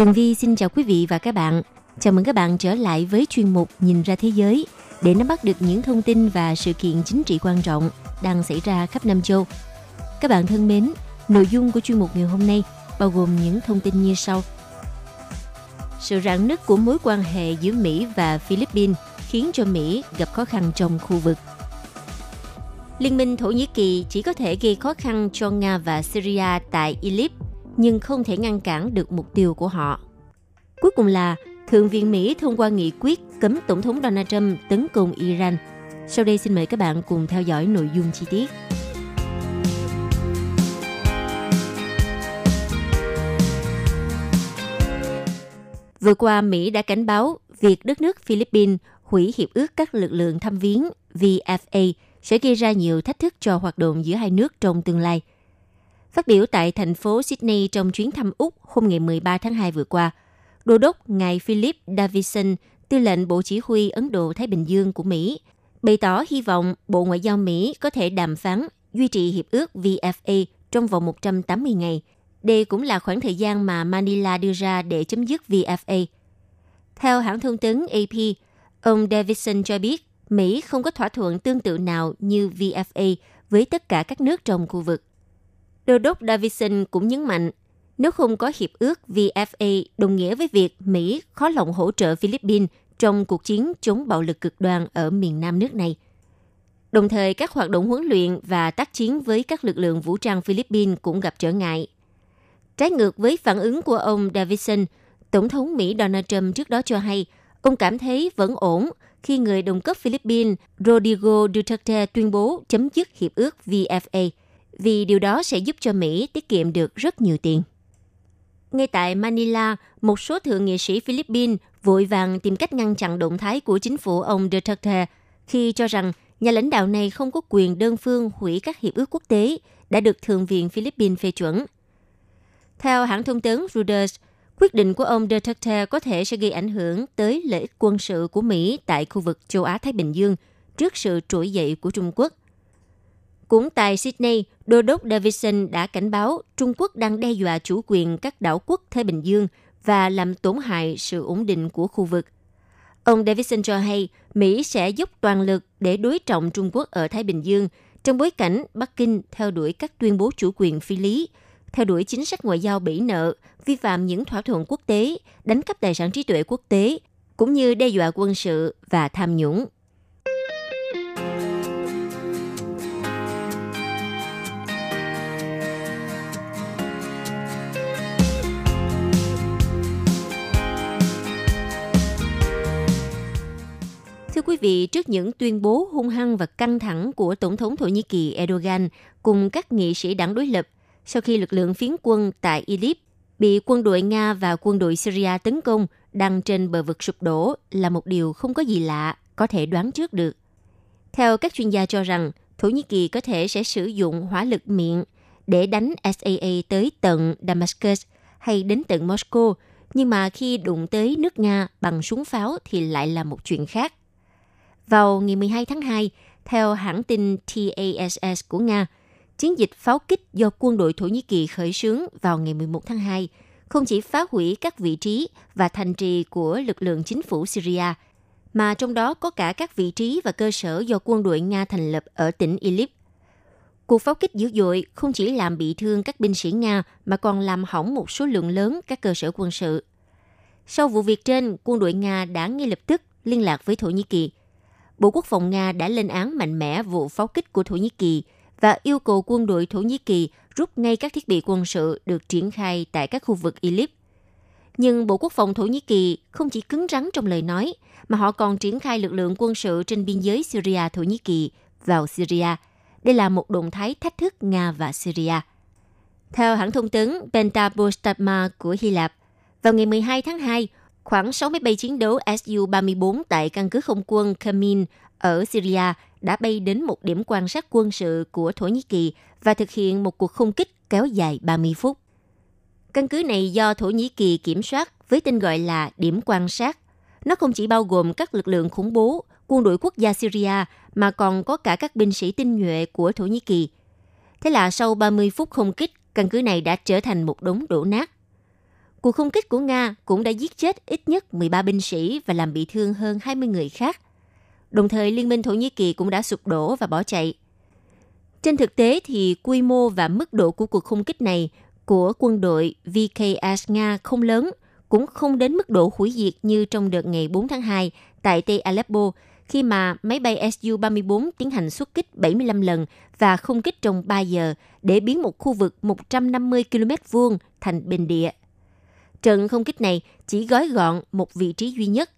Tường Vi xin chào quý vị và các bạn. Chào mừng các bạn trở lại với chuyên mục Nhìn ra thế giới để nắm bắt được những thông tin và sự kiện chính trị quan trọng đang xảy ra khắp Nam châu. Các bạn thân mến, nội dung của chuyên mục ngày hôm nay bao gồm những thông tin như sau. Sự rạn nứt của mối quan hệ giữa Mỹ và Philippines khiến cho Mỹ gặp khó khăn trong khu vực. Liên minh Thổ Nhĩ Kỳ chỉ có thể gây khó khăn cho Nga và Syria tại Idlib nhưng không thể ngăn cản được mục tiêu của họ. Cuối cùng là Thượng viện Mỹ thông qua nghị quyết cấm Tổng thống Donald Trump tấn công Iran. Sau đây xin mời các bạn cùng theo dõi nội dung chi tiết. Vừa qua, Mỹ đã cảnh báo việc đất nước Philippines hủy hiệp ước các lực lượng thăm viếng VFA sẽ gây ra nhiều thách thức cho hoạt động giữa hai nước trong tương lai – Phát biểu tại thành phố Sydney trong chuyến thăm Úc hôm ngày 13 tháng 2 vừa qua, Đô đốc ngài Philip Davidson, tư lệnh Bộ Chỉ huy Ấn Độ-Thái Bình Dương của Mỹ, bày tỏ hy vọng Bộ Ngoại giao Mỹ có thể đàm phán duy trì hiệp ước VFA trong vòng 180 ngày. Đây cũng là khoảng thời gian mà Manila đưa ra để chấm dứt VFA. Theo hãng thông tấn AP, ông Davidson cho biết Mỹ không có thỏa thuận tương tự nào như VFA với tất cả các nước trong khu vực. Đô đốc Davison cũng nhấn mạnh, nếu không có hiệp ước VFA đồng nghĩa với việc Mỹ khó lòng hỗ trợ Philippines trong cuộc chiến chống bạo lực cực đoan ở miền nam nước này. Đồng thời, các hoạt động huấn luyện và tác chiến với các lực lượng vũ trang Philippines cũng gặp trở ngại. Trái ngược với phản ứng của ông Davison, Tổng thống Mỹ Donald Trump trước đó cho hay ông cảm thấy vẫn ổn khi người đồng cấp Philippines Rodrigo Duterte tuyên bố chấm dứt hiệp ước VFA vì điều đó sẽ giúp cho Mỹ tiết kiệm được rất nhiều tiền. Ngay tại Manila, một số thượng nghị sĩ Philippines vội vàng tìm cách ngăn chặn động thái của chính phủ ông Duterte khi cho rằng nhà lãnh đạo này không có quyền đơn phương hủy các hiệp ước quốc tế đã được Thượng viện Philippines phê chuẩn. Theo hãng thông tấn Reuters, quyết định của ông Duterte có thể sẽ gây ảnh hưởng tới lợi ích quân sự của Mỹ tại khu vực châu Á-Thái Bình Dương trước sự trỗi dậy của Trung Quốc. Cũng tại Sydney, Đô đốc Davidson đã cảnh báo Trung Quốc đang đe dọa chủ quyền các đảo quốc Thái Bình Dương và làm tổn hại sự ổn định của khu vực. Ông Davidson cho hay Mỹ sẽ dốc toàn lực để đối trọng Trung Quốc ở Thái Bình Dương trong bối cảnh Bắc Kinh theo đuổi các tuyên bố chủ quyền phi lý, theo đuổi chính sách ngoại giao bỉ nợ, vi phạm những thỏa thuận quốc tế, đánh cắp tài sản trí tuệ quốc tế, cũng như đe dọa quân sự và tham nhũng. Thưa quý vị, trước những tuyên bố hung hăng và căng thẳng của Tổng thống Thổ Nhĩ Kỳ Erdogan cùng các nghị sĩ đảng đối lập, sau khi lực lượng phiến quân tại Idlib bị quân đội Nga và quân đội Syria tấn công đang trên bờ vực sụp đổ là một điều không có gì lạ, có thể đoán trước được. Theo các chuyên gia cho rằng, Thổ Nhĩ Kỳ có thể sẽ sử dụng hỏa lực miệng để đánh SAA tới tận Damascus hay đến tận Moscow, nhưng mà khi đụng tới nước Nga bằng súng pháo thì lại là một chuyện khác. Vào ngày 12 tháng 2, theo hãng tin TASS của Nga, chiến dịch pháo kích do quân đội Thổ Nhĩ Kỳ khởi xướng vào ngày 11 tháng 2 không chỉ phá hủy các vị trí và thành trì của lực lượng chính phủ Syria, mà trong đó có cả các vị trí và cơ sở do quân đội Nga thành lập ở tỉnh Idlib. Cuộc pháo kích dữ dội không chỉ làm bị thương các binh sĩ Nga mà còn làm hỏng một số lượng lớn các cơ sở quân sự. Sau vụ việc trên, quân đội Nga đã ngay lập tức liên lạc với Thổ Nhĩ Kỳ Bộ Quốc phòng Nga đã lên án mạnh mẽ vụ pháo kích của Thổ Nhĩ Kỳ và yêu cầu quân đội Thổ Nhĩ Kỳ rút ngay các thiết bị quân sự được triển khai tại các khu vực Idlib. Nhưng Bộ Quốc phòng Thổ Nhĩ Kỳ không chỉ cứng rắn trong lời nói, mà họ còn triển khai lực lượng quân sự trên biên giới Syria-Thổ Nhĩ Kỳ vào Syria. Đây là một động thái thách thức Nga và Syria. Theo hãng thông tấn Pentapostatma của Hy Lạp, vào ngày 12 tháng 2, khoảng 6 máy bay chiến đấu Su-34 tại căn cứ không quân Kamin ở Syria đã bay đến một điểm quan sát quân sự của Thổ Nhĩ Kỳ và thực hiện một cuộc không kích kéo dài 30 phút. Căn cứ này do Thổ Nhĩ Kỳ kiểm soát với tên gọi là điểm quan sát. Nó không chỉ bao gồm các lực lượng khủng bố, quân đội quốc gia Syria mà còn có cả các binh sĩ tinh nhuệ của Thổ Nhĩ Kỳ. Thế là sau 30 phút không kích, căn cứ này đã trở thành một đống đổ nát. Cuộc không kích của Nga cũng đã giết chết ít nhất 13 binh sĩ và làm bị thương hơn 20 người khác. Đồng thời, Liên minh Thổ Nhĩ Kỳ cũng đã sụp đổ và bỏ chạy. Trên thực tế thì quy mô và mức độ của cuộc không kích này của quân đội VKS Nga không lớn, cũng không đến mức độ hủy diệt như trong đợt ngày 4 tháng 2 tại Tây Aleppo, khi mà máy bay Su-34 tiến hành xuất kích 75 lần và không kích trong 3 giờ để biến một khu vực 150 km vuông thành bình địa. Trận không kích này chỉ gói gọn một vị trí duy nhất.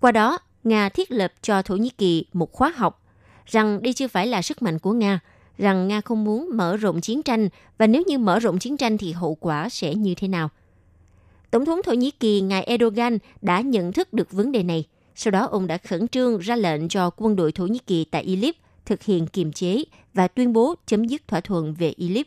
Qua đó, Nga thiết lập cho Thổ Nhĩ Kỳ một khóa học rằng đây chưa phải là sức mạnh của Nga, rằng Nga không muốn mở rộng chiến tranh và nếu như mở rộng chiến tranh thì hậu quả sẽ như thế nào. Tổng thống Thổ Nhĩ Kỳ ngài Erdogan đã nhận thức được vấn đề này. Sau đó ông đã khẩn trương ra lệnh cho quân đội Thổ Nhĩ Kỳ tại Idlib thực hiện kiềm chế và tuyên bố chấm dứt thỏa thuận về Idlib.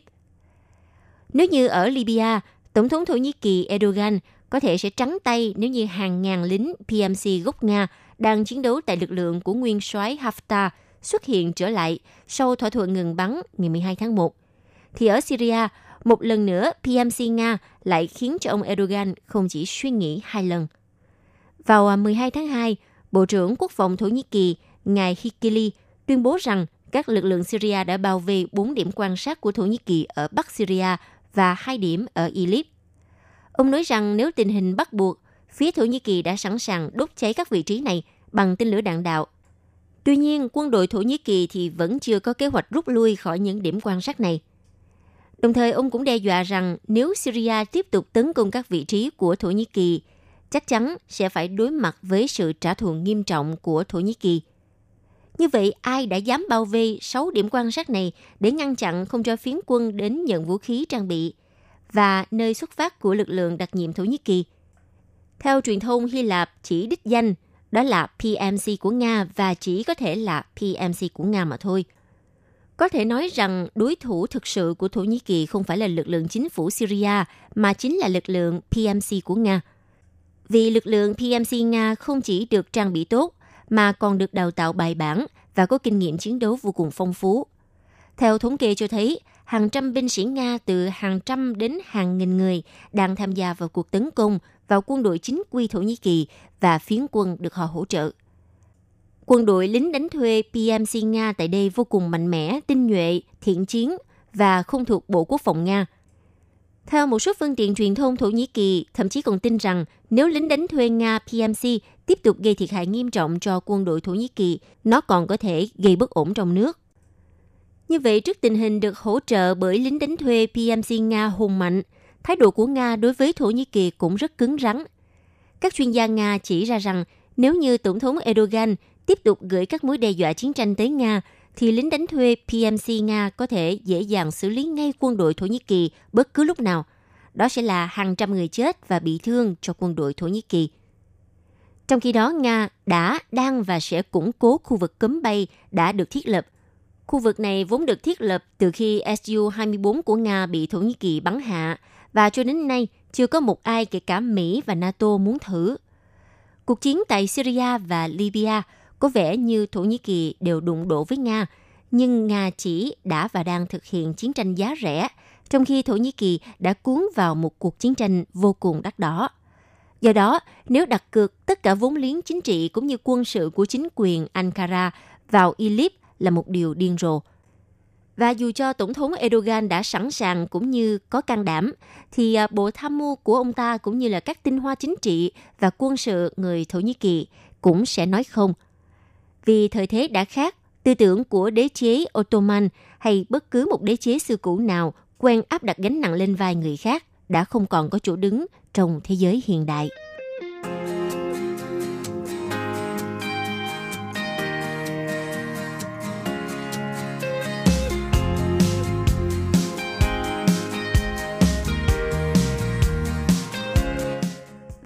Nếu như ở Libya, Tổng thống Thổ Nhĩ Kỳ Erdogan có thể sẽ trắng tay nếu như hàng ngàn lính PMC gốc Nga đang chiến đấu tại lực lượng của nguyên soái Haftar xuất hiện trở lại sau thỏa thuận ngừng bắn ngày 12 tháng 1. Thì ở Syria, một lần nữa PMC Nga lại khiến cho ông Erdogan không chỉ suy nghĩ hai lần. Vào à, 12 tháng 2, Bộ trưởng Quốc phòng Thổ Nhĩ Kỳ, ngài Hikili, tuyên bố rằng các lực lượng Syria đã bao vây 4 điểm quan sát của Thổ Nhĩ Kỳ ở Bắc Syria và hai điểm ở Idlib. Ông nói rằng nếu tình hình bắt buộc, phía Thổ Nhĩ Kỳ đã sẵn sàng đốt cháy các vị trí này bằng tên lửa đạn đạo. Tuy nhiên, quân đội Thổ Nhĩ Kỳ thì vẫn chưa có kế hoạch rút lui khỏi những điểm quan sát này. Đồng thời, ông cũng đe dọa rằng nếu Syria tiếp tục tấn công các vị trí của Thổ Nhĩ Kỳ, chắc chắn sẽ phải đối mặt với sự trả thù nghiêm trọng của Thổ Nhĩ Kỳ. Như vậy, ai đã dám bao vây 6 điểm quan sát này để ngăn chặn không cho phiến quân đến nhận vũ khí trang bị và nơi xuất phát của lực lượng đặc nhiệm Thổ Nhĩ Kỳ? Theo truyền thông Hy Lạp chỉ đích danh, đó là PMC của Nga và chỉ có thể là PMC của Nga mà thôi. Có thể nói rằng đối thủ thực sự của Thổ Nhĩ Kỳ không phải là lực lượng chính phủ Syria mà chính là lực lượng PMC của Nga. Vì lực lượng PMC Nga không chỉ được trang bị tốt mà còn được đào tạo bài bản và có kinh nghiệm chiến đấu vô cùng phong phú. Theo thống kê cho thấy, hàng trăm binh sĩ Nga từ hàng trăm đến hàng nghìn người đang tham gia vào cuộc tấn công vào quân đội chính quy Thổ Nhĩ Kỳ và phiến quân được họ hỗ trợ. Quân đội lính đánh thuê PMC Nga tại đây vô cùng mạnh mẽ, tinh nhuệ, thiện chiến và không thuộc Bộ Quốc phòng Nga. Theo một số phương tiện truyền thông Thổ Nhĩ Kỳ, thậm chí còn tin rằng nếu lính đánh thuê Nga PMC tiếp tục gây thiệt hại nghiêm trọng cho quân đội Thổ Nhĩ Kỳ, nó còn có thể gây bất ổn trong nước. Như vậy, trước tình hình được hỗ trợ bởi lính đánh thuê PMC Nga hùng mạnh, thái độ của Nga đối với Thổ Nhĩ Kỳ cũng rất cứng rắn. Các chuyên gia Nga chỉ ra rằng nếu như Tổng thống Erdogan tiếp tục gửi các mối đe dọa chiến tranh tới Nga, thì lính đánh thuê PMC Nga có thể dễ dàng xử lý ngay quân đội Thổ Nhĩ Kỳ bất cứ lúc nào. Đó sẽ là hàng trăm người chết và bị thương cho quân đội Thổ Nhĩ Kỳ. Trong khi đó, Nga đã, đang và sẽ củng cố khu vực cấm bay đã được thiết lập. Khu vực này vốn được thiết lập từ khi Su-24 của Nga bị Thổ Nhĩ Kỳ bắn hạ và cho đến nay chưa có một ai kể cả Mỹ và NATO muốn thử. Cuộc chiến tại Syria và Libya có vẻ như Thổ Nhĩ Kỳ đều đụng độ với Nga, nhưng Nga chỉ đã và đang thực hiện chiến tranh giá rẻ, trong khi Thổ Nhĩ Kỳ đã cuốn vào một cuộc chiến tranh vô cùng đắt đỏ. Do đó, nếu đặt cược tất cả vốn liếng chính trị cũng như quân sự của chính quyền Ankara vào Idlib là một điều điên rồ. Và dù cho Tổng thống Erdogan đã sẵn sàng cũng như có can đảm, thì à, bộ tham mưu của ông ta cũng như là các tinh hoa chính trị và quân sự người Thổ Nhĩ Kỳ cũng sẽ nói không. Vì thời thế đã khác, tư tưởng của đế chế Ottoman hay bất cứ một đế chế xưa cũ nào quen áp đặt gánh nặng lên vai người khác đã không còn có chỗ đứng trong thế giới hiện đại.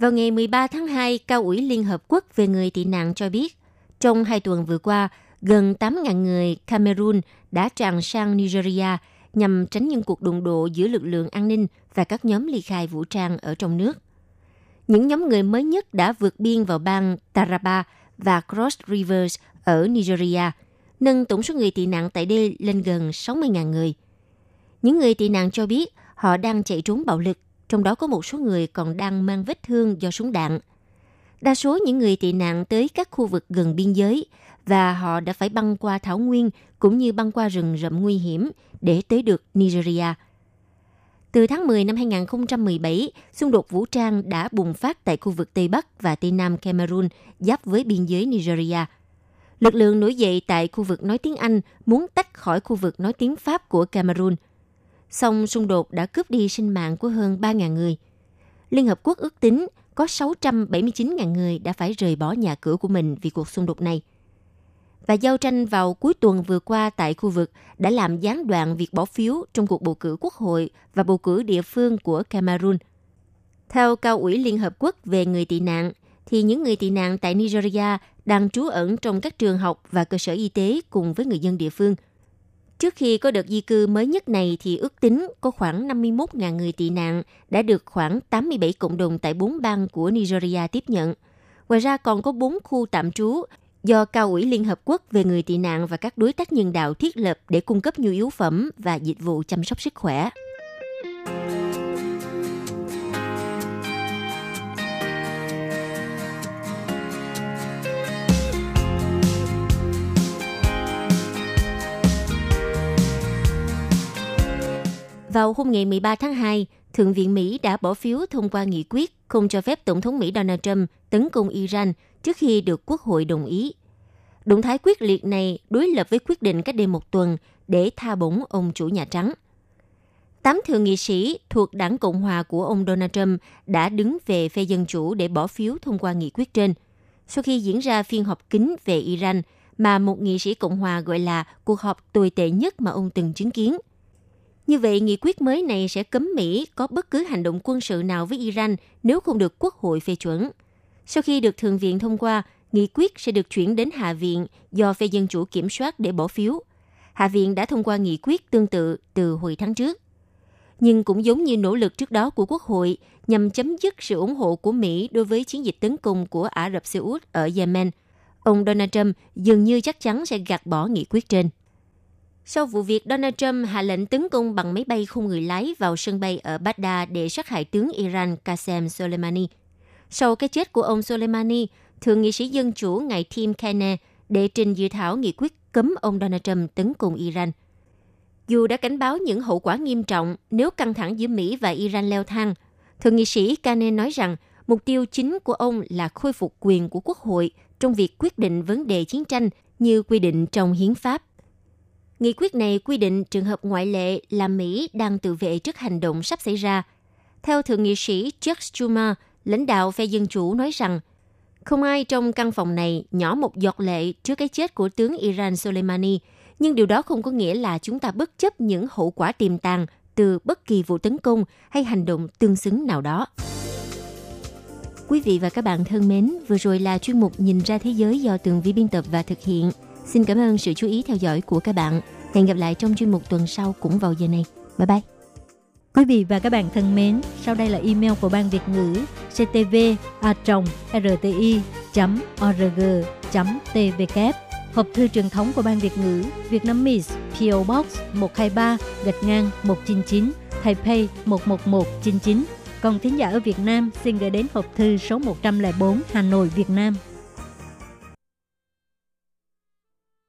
Vào ngày 13 tháng 2, Cao ủy Liên Hợp Quốc về người tị nạn cho biết, trong hai tuần vừa qua, gần 8.000 người Cameroon đã tràn sang Nigeria – nhằm tránh những cuộc đụng độ giữa lực lượng an ninh và các nhóm ly khai vũ trang ở trong nước. Những nhóm người mới nhất đã vượt biên vào bang Taraba và Cross Rivers ở Nigeria, nâng tổng số người tị nạn tại đây lên gần 60.000 người. Những người tị nạn cho biết họ đang chạy trốn bạo lực, trong đó có một số người còn đang mang vết thương do súng đạn. Đa số những người tị nạn tới các khu vực gần biên giới và họ đã phải băng qua thảo nguyên cũng như băng qua rừng rậm nguy hiểm để tới được Nigeria. Từ tháng 10 năm 2017, xung đột vũ trang đã bùng phát tại khu vực Tây Bắc và Tây Nam Cameroon giáp với biên giới Nigeria. Lực lượng nổi dậy tại khu vực nói tiếng Anh muốn tách khỏi khu vực nói tiếng Pháp của Cameroon. Song xung đột đã cướp đi sinh mạng của hơn 3.000 người. Liên Hợp Quốc ước tính có 679.000 người đã phải rời bỏ nhà cửa của mình vì cuộc xung đột này – và giao tranh vào cuối tuần vừa qua tại khu vực đã làm gián đoạn việc bỏ phiếu trong cuộc bầu cử quốc hội và bầu cử địa phương của Cameroon. Theo Cao ủy Liên Hợp Quốc về người tị nạn, thì những người tị nạn tại Nigeria đang trú ẩn trong các trường học và cơ sở y tế cùng với người dân địa phương. Trước khi có đợt di cư mới nhất này thì ước tính có khoảng 51.000 người tị nạn đã được khoảng 87 cộng đồng tại bốn bang của Nigeria tiếp nhận. Ngoài ra còn có 4 khu tạm trú do Cao ủy Liên Hợp Quốc về người tị nạn và các đối tác nhân đạo thiết lập để cung cấp nhu yếu phẩm và dịch vụ chăm sóc sức khỏe. Vào hôm ngày 13 tháng 2, Thượng viện Mỹ đã bỏ phiếu thông qua nghị quyết không cho phép Tổng thống Mỹ Donald Trump tấn công Iran trước khi được Quốc hội đồng ý. Động thái quyết liệt này đối lập với quyết định cách đây một tuần để tha bổng ông chủ Nhà Trắng. Tám thượng nghị sĩ thuộc đảng Cộng hòa của ông Donald Trump đã đứng về phe Dân Chủ để bỏ phiếu thông qua nghị quyết trên. Sau khi diễn ra phiên họp kín về Iran mà một nghị sĩ Cộng hòa gọi là cuộc họp tồi tệ nhất mà ông từng chứng kiến. Như vậy, nghị quyết mới này sẽ cấm Mỹ có bất cứ hành động quân sự nào với Iran nếu không được Quốc hội phê chuẩn. Sau khi được Thượng viện thông qua, nghị quyết sẽ được chuyển đến Hạ viện do phe Dân Chủ kiểm soát để bỏ phiếu. Hạ viện đã thông qua nghị quyết tương tự từ hồi tháng trước. Nhưng cũng giống như nỗ lực trước đó của Quốc hội nhằm chấm dứt sự ủng hộ của Mỹ đối với chiến dịch tấn công của Ả Rập Xê Út ở Yemen, ông Donald Trump dường như chắc chắn sẽ gạt bỏ nghị quyết trên. Sau vụ việc Donald Trump hạ lệnh tấn công bằng máy bay không người lái vào sân bay ở Baghdad để sát hại tướng Iran Qasem Soleimani. Sau cái chết của ông Soleimani, Thượng nghị sĩ Dân Chủ ngài Tim Kaine đệ trình dự thảo nghị quyết cấm ông Donald Trump tấn công Iran. Dù đã cảnh báo những hậu quả nghiêm trọng nếu căng thẳng giữa Mỹ và Iran leo thang, Thượng nghị sĩ Kaine nói rằng mục tiêu chính của ông là khôi phục quyền của Quốc hội trong việc quyết định vấn đề chiến tranh như quy định trong hiến pháp. Nghị quyết này quy định trường hợp ngoại lệ là Mỹ đang tự vệ trước hành động sắp xảy ra. Theo Thượng nghị sĩ Chuck Schumer, lãnh đạo phe Dân Chủ nói rằng không ai trong căn phòng này nhỏ một giọt lệ trước cái chết của tướng Iran Soleimani, nhưng điều đó không có nghĩa là chúng ta bất chấp những hậu quả tiềm tàng từ bất kỳ vụ tấn công hay hành động tương xứng nào đó. Quý vị và các bạn thân mến, vừa rồi là chuyên mục Nhìn ra thế giới do Tường Vi biên tập và thực hiện. Xin cảm ơn sự chú ý theo dõi của các bạn. Hẹn gặp lại trong chuyên mục tuần sau cũng vào giờ này. Bye bye! Quý vị và các bạn thân mến, sau đây là email của Ban Việt ngữ ctv a rti org tvk Hộp thư truyền thống của Ban Việt ngữ Việt Nam Miss PO Box 123 gạch ngang 199 Taipei 11199 Còn thính giả ở Việt Nam xin gửi đến hộp thư số 104 Hà Nội, Việt Nam